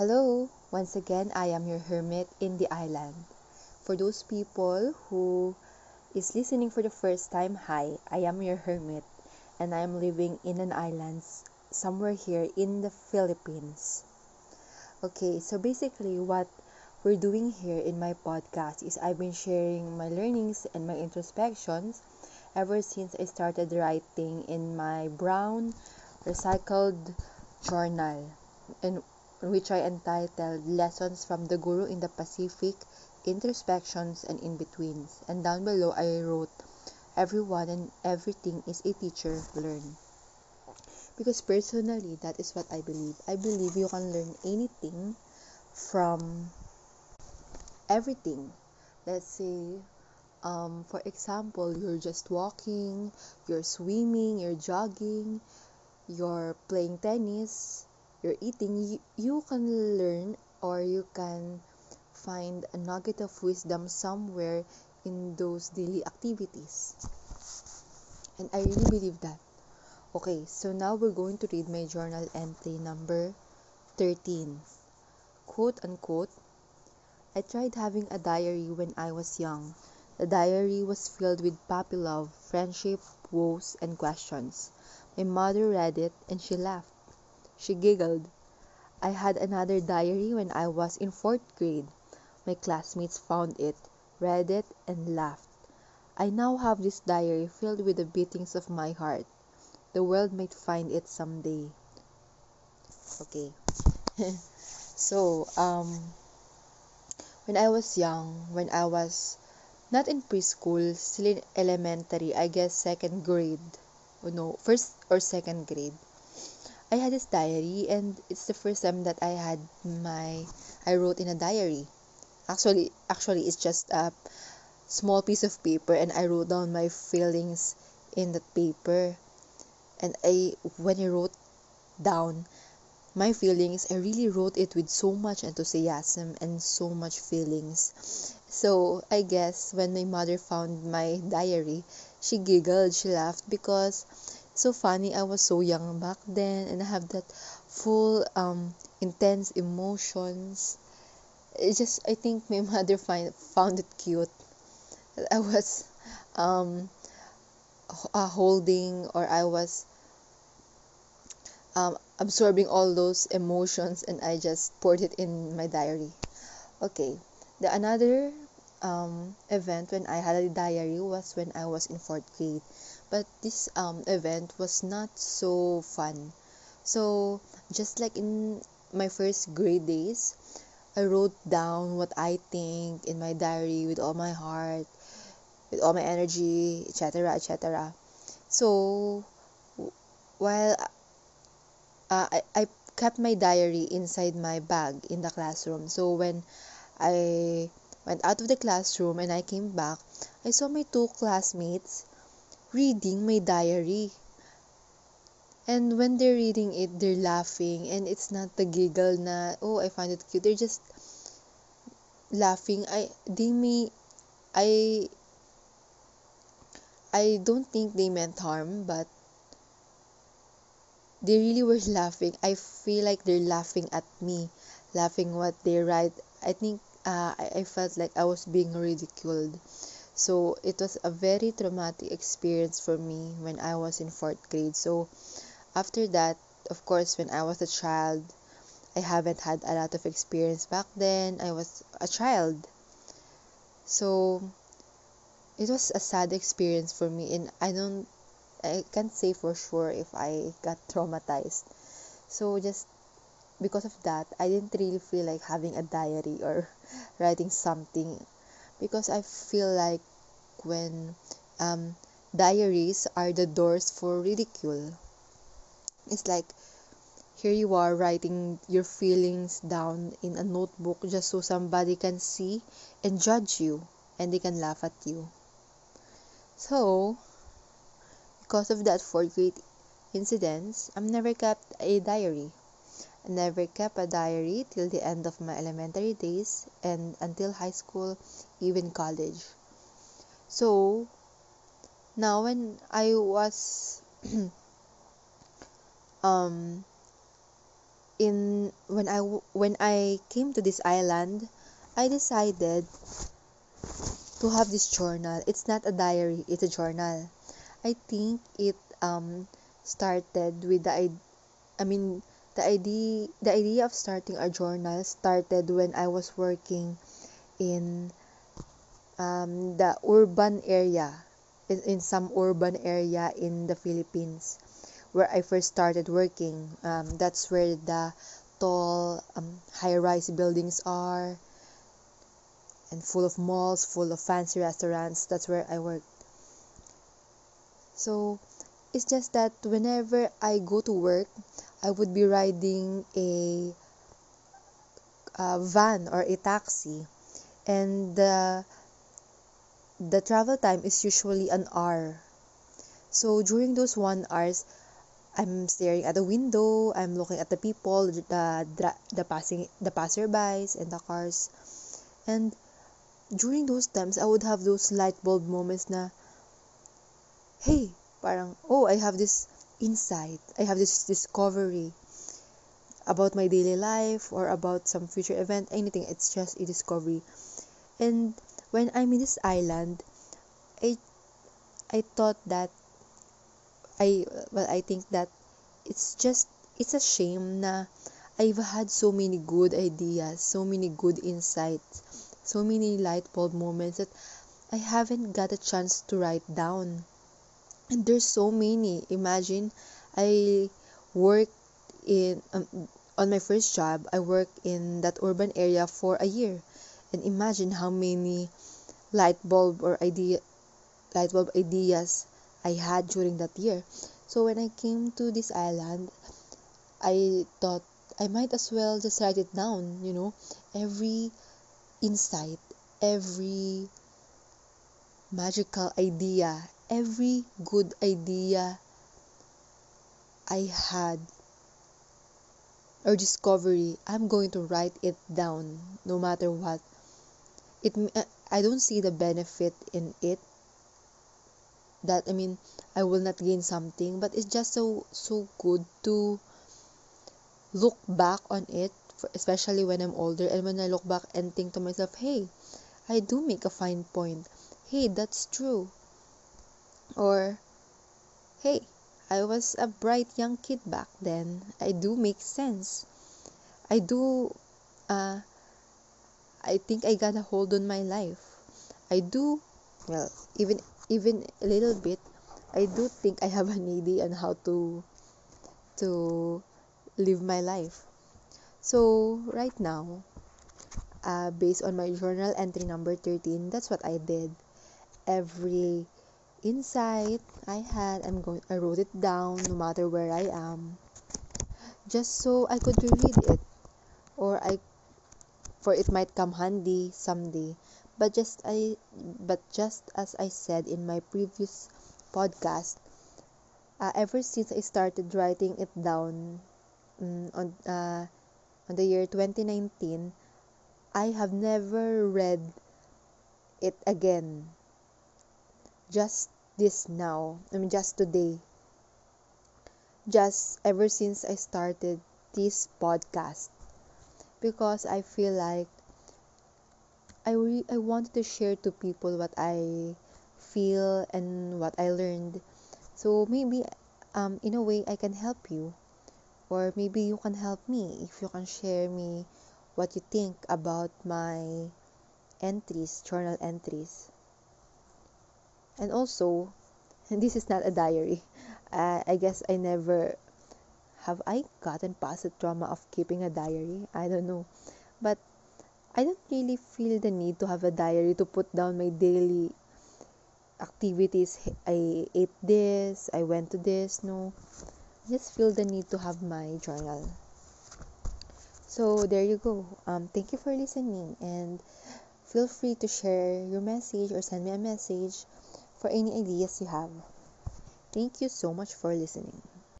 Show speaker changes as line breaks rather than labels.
Hello, once again I am your hermit in the island. For those people who is listening for the first time, hi, I am your hermit and I am living in an island somewhere here in the Philippines. Okay, so basically what we're doing here in my podcast is I've been sharing my learnings and my introspections ever since I started writing in my brown recycled journal and which I entitled Lessons from the Guru in the Pacific, Introspections and In-Betweens. And down below I wrote, Everyone and everything is a teacher, learn. Because personally, that is what I believe. I believe you can learn anything from everything. Let's say, um, for example, you're just walking, you're swimming, you're jogging, you're playing tennis, you're eating, you, you can learn or you can find a nugget of wisdom somewhere in those daily activities. And I really believe that. Okay, so now we're going to read my journal entry number 13. Quote unquote I tried having a diary when I was young. The diary was filled with puppy love, friendship, woes, and questions. My mother read it and she laughed. She giggled. I had another diary when I was in fourth grade. My classmates found it, read it, and laughed. I now have this diary filled with the beatings of my heart. The world might find it someday. Okay. so, um, when I was young, when I was not in preschool, still in elementary, I guess second grade. Oh no, first or second grade. I had this diary and it's the first time that I had my I wrote in a diary. Actually actually it's just a small piece of paper and I wrote down my feelings in that paper. And I when I wrote down my feelings, I really wrote it with so much enthusiasm and so much feelings. So I guess when my mother found my diary, she giggled, she laughed because so funny. I was so young back then and I have that full um intense emotions. It just I think my mother find found it cute. I was um uh, holding or I was um, absorbing all those emotions and I just poured it in my diary. Okay. The another um, event when I had a diary was when I was in fourth grade but this um event was not so fun. So just like in my first grade days i wrote down what i think in my diary with all my heart with all my energy etc etc so while uh, I, I kept my diary inside my bag in the classroom. So when i went out of the classroom and i came back i saw my two classmates reading my diary. And when they're reading it, they're laughing. And it's not the giggle na, oh, I find it cute. They're just laughing. I, they may, I, I don't think they meant harm, but they really were laughing. I feel like they're laughing at me, laughing what they write. I think uh, I, I felt like I was being ridiculed. So it was a very traumatic experience for me when I was in fourth grade. So after that, of course, when I was a child, I haven't had a lot of experience back then. I was a child. So it was a sad experience for me and I don't I can't say for sure if I got traumatized. So just because of that, I didn't really feel like having a diary or writing something because I feel like when um, diaries are the doors for ridicule. It's like here you are writing your feelings down in a notebook just so somebody can see and judge you and they can laugh at you. So, because of that fourth grade incidents, I've never kept a diary. I never kept a diary till the end of my elementary days and until high school, even college. So now when I was um in when I when I came to this island, I decided to have this journal. It's not a diary, it's a journal. I think it um started with the I, I mean the idea the idea of starting a journal started when I was working in um, the urban area in, in some urban area in the Philippines where I first started working. Um, that's where the tall um, high-rise buildings are and full of malls, full of fancy restaurants. That's where I worked. So it's just that whenever I go to work, I would be riding a, a van or a taxi, and the the travel time is usually an hour. So during those one hours, I'm staring at the window, I'm looking at the people, the the, passing the passerbys and the cars. And during those times, I would have those light bulb moments na, hey, parang, oh, I have this insight, I have this discovery about my daily life or about some future event, anything. It's just a discovery. And when I'm in this island, I I thought that I well I think that it's just it's a shame na I've had so many good ideas, so many good insights, so many light bulb moments that I haven't got a chance to write down. And there's so many. Imagine I worked in um, on my first job, I worked in that urban area for a year. And imagine how many light bulb or idea light bulb ideas I had during that year. So when I came to this island, I thought I might as well just write it down, you know, every insight, every magical idea, every good idea I had or discovery, I'm going to write it down no matter what. It uh, I don't see the benefit in it. That I mean I will not gain something but it's just so so good to look back on it especially when I'm older and when I look back and think to myself hey I do make a fine point. Hey that's true. Or hey I was a bright young kid back then. I do make sense. I do uh I think I got a hold on my life I do well even even a little bit, I do think I have an idea on how to to live my life. So right now, uh, based on my journal entry number 13, that's what I did. Every insight I had, I'm going I wrote it down no matter where I am. Just so I could reread it. Or I for it might come handy someday. But just I but just as I said in my previous podcast, uh, ever since I started writing it down um, on uh, on the year 2019, I have never read it again. Just this now, I mean just today. Just ever since I started this podcast because I feel like I re- I wanted to share to people what I feel and what I learned. So maybe um in a way I can help you or maybe you can help me if you can share me what you think about my entries, journal entries. And also, this is not a diary. Uh, I guess I never have I gotten past the trauma of keeping a diary. I don't know. But I don't really feel the need to have a diary to put down my daily activities. I ate this, I went to this. No, I just feel the need to have my journal. So there you go. Um, thank you for listening and feel free to share your message or send me a message for any ideas you have. Thank you so much for listening.